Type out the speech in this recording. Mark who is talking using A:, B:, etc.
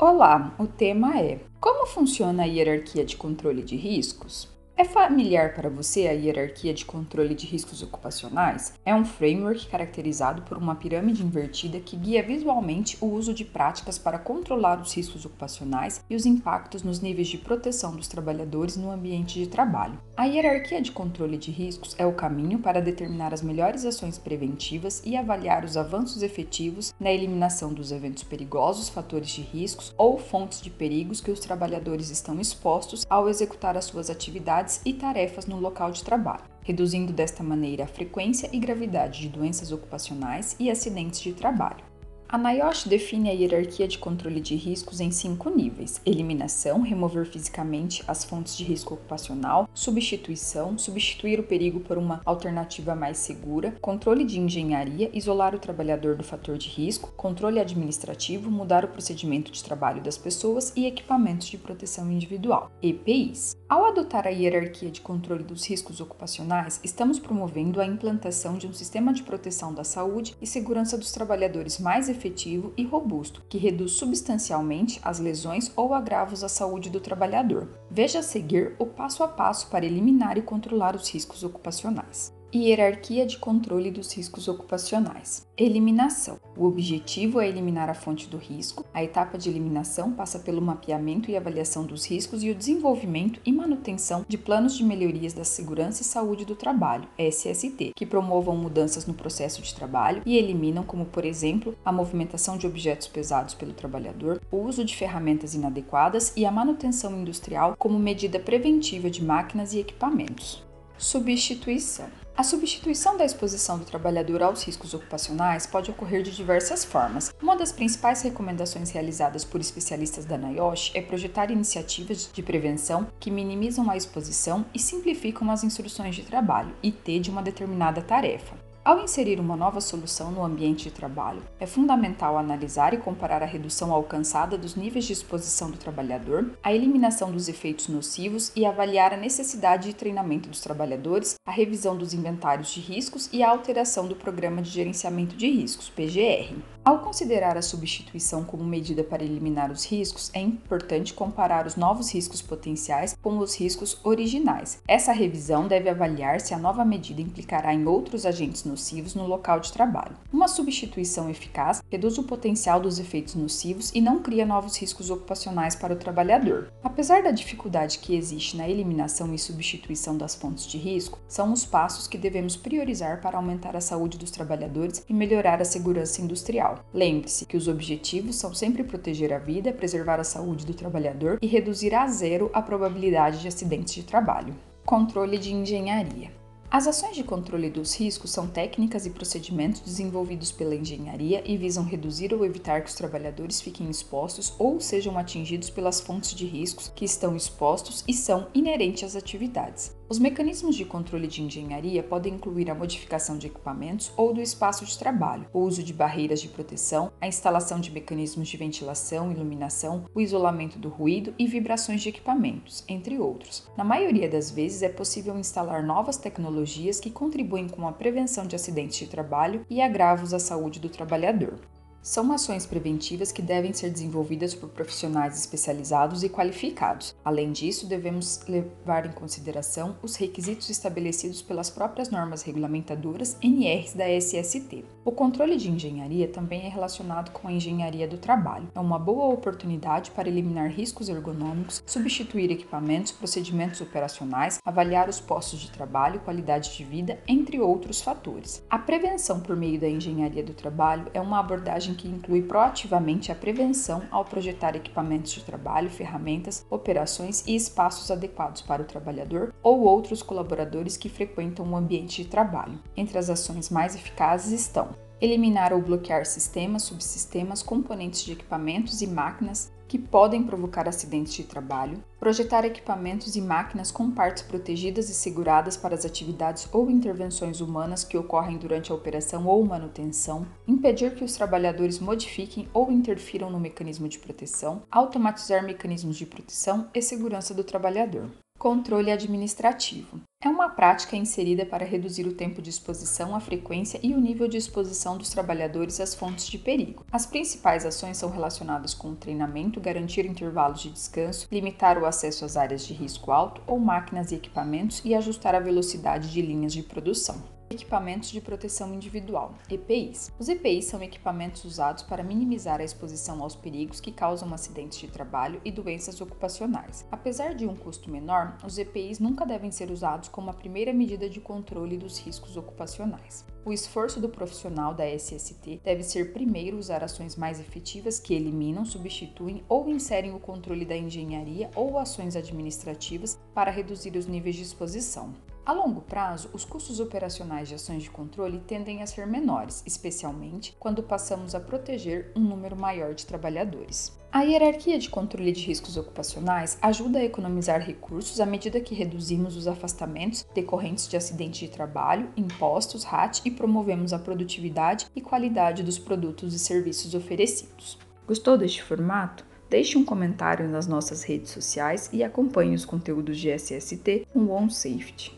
A: Olá, o tema é: Como funciona a hierarquia de controle de riscos? É familiar para você a hierarquia de controle de riscos ocupacionais? É um framework caracterizado por uma pirâmide invertida que guia visualmente o uso de práticas para controlar os riscos ocupacionais e os impactos nos níveis de proteção dos trabalhadores no ambiente de trabalho. A hierarquia de controle de riscos é o caminho para determinar as melhores ações preventivas e avaliar os avanços efetivos na eliminação dos eventos perigosos, fatores de riscos ou fontes de perigos que os trabalhadores estão expostos ao executar as suas atividades atividades e tarefas no local de trabalho, reduzindo desta maneira a frequência e gravidade de doenças ocupacionais e acidentes de trabalho. A NIOSH define a hierarquia de controle de riscos em cinco níveis: eliminação, remover fisicamente as fontes de risco ocupacional, substituição, substituir o perigo por uma alternativa mais segura, controle de engenharia, isolar o trabalhador do fator de risco, controle administrativo, mudar o procedimento de trabalho das pessoas e equipamentos de proteção individual, EPIs. Ao adotar a hierarquia de controle dos riscos ocupacionais, estamos promovendo a implantação de um sistema de proteção da saúde e segurança dos trabalhadores mais efetivo e robusto, que reduz substancialmente as lesões ou agravos à saúde do trabalhador. Veja a seguir o passo a passo para eliminar e controlar os riscos ocupacionais. Hierarquia de controle dos riscos ocupacionais. Eliminação. O objetivo é eliminar a fonte do risco. A etapa de eliminação passa pelo mapeamento e avaliação dos riscos e o desenvolvimento e manutenção de planos de melhorias da segurança e saúde do trabalho, SST, que promovam mudanças no processo de trabalho e eliminam, como por exemplo, a movimentação de objetos pesados pelo trabalhador, o uso de ferramentas inadequadas e a manutenção industrial como medida preventiva de máquinas e equipamentos. Substituição. A substituição da exposição do trabalhador aos riscos ocupacionais pode ocorrer de diversas formas. Uma das principais recomendações realizadas por especialistas da NIOSH é projetar iniciativas de prevenção que minimizam a exposição e simplificam as instruções de trabalho IT de uma determinada tarefa. Ao inserir uma nova solução no ambiente de trabalho, é fundamental analisar e comparar a redução alcançada dos níveis de exposição do trabalhador, a eliminação dos efeitos nocivos e avaliar a necessidade de treinamento dos trabalhadores, a revisão dos inventários de riscos e a alteração do Programa de Gerenciamento de Riscos, PGR. Ao considerar a substituição como medida para eliminar os riscos, é importante comparar os novos riscos potenciais com os riscos originais. Essa revisão deve avaliar se a nova medida implicará em outros agentes nocivos no local de trabalho. Uma substituição eficaz reduz o potencial dos efeitos nocivos e não cria novos riscos ocupacionais para o trabalhador. Apesar da dificuldade que existe na eliminação e substituição das fontes de risco, são os passos que devemos priorizar para aumentar a saúde dos trabalhadores e melhorar a segurança industrial. Lembre-se que os objetivos são sempre proteger a vida, preservar a saúde do trabalhador e reduzir a zero a probabilidade de acidentes de trabalho. Controle de engenharia. As ações de controle dos riscos são técnicas e procedimentos desenvolvidos pela engenharia e visam reduzir ou evitar que os trabalhadores fiquem expostos ou sejam atingidos pelas fontes de riscos que estão expostos e são inerentes às atividades. Os mecanismos de controle de engenharia podem incluir a modificação de equipamentos ou do espaço de trabalho, o uso de barreiras de proteção, a instalação de mecanismos de ventilação, iluminação, o isolamento do ruído e vibrações de equipamentos, entre outros. Na maioria das vezes, é possível instalar novas tecnologias que contribuem com a prevenção de acidentes de trabalho e agravos à saúde do trabalhador. São ações preventivas que devem ser desenvolvidas por profissionais especializados e qualificados. Além disso, devemos levar em consideração os requisitos estabelecidos pelas próprias normas regulamentadoras NRs da SST. O controle de engenharia também é relacionado com a engenharia do trabalho. É uma boa oportunidade para eliminar riscos ergonômicos, substituir equipamentos, procedimentos operacionais, avaliar os postos de trabalho, qualidade de vida, entre outros fatores. A prevenção por meio da engenharia do trabalho é uma abordagem abordagem que inclui proativamente a prevenção ao projetar equipamentos de trabalho, ferramentas, operações e espaços adequados para o trabalhador ou outros colaboradores que frequentam o ambiente de trabalho. Entre as ações mais eficazes estão eliminar ou bloquear sistemas, subsistemas, componentes de equipamentos e máquinas que podem provocar acidentes de trabalho, projetar equipamentos e máquinas com partes protegidas e seguradas para as atividades ou intervenções humanas que ocorrem durante a operação ou manutenção, impedir que os trabalhadores modifiquem ou interfiram no mecanismo de proteção, automatizar mecanismos de proteção e segurança do trabalhador. Controle administrativo. É uma prática inserida para reduzir o tempo de exposição, a frequência e o nível de exposição dos trabalhadores às fontes de perigo. As principais ações são relacionadas com o treinamento, garantir intervalos de descanso, limitar o acesso às áreas de risco alto ou máquinas e equipamentos e ajustar a velocidade de linhas de produção. Equipamentos de proteção individual, EPIs. Os EPIs são equipamentos usados para minimizar a exposição aos perigos que causam acidentes de trabalho e doenças ocupacionais. Apesar de um custo menor, os EPIs nunca devem ser usados como a primeira medida de controle dos riscos ocupacionais. O esforço do profissional da SST deve ser primeiro usar ações mais efetivas que eliminam, substituem ou inserem o controle da engenharia ou ações administrativas para reduzir os níveis de exposição. A longo prazo, os custos operacionais de ações de controle tendem a ser menores, especialmente quando passamos a proteger um número maior de trabalhadores. A hierarquia de controle de riscos ocupacionais ajuda a economizar recursos à medida que reduzimos os afastamentos decorrentes de acidentes de trabalho, impostos, RAT e promovemos a produtividade e qualidade dos produtos e serviços oferecidos. Gostou deste formato? Deixe um comentário nas nossas redes sociais e acompanhe os conteúdos de SST com OneSafety.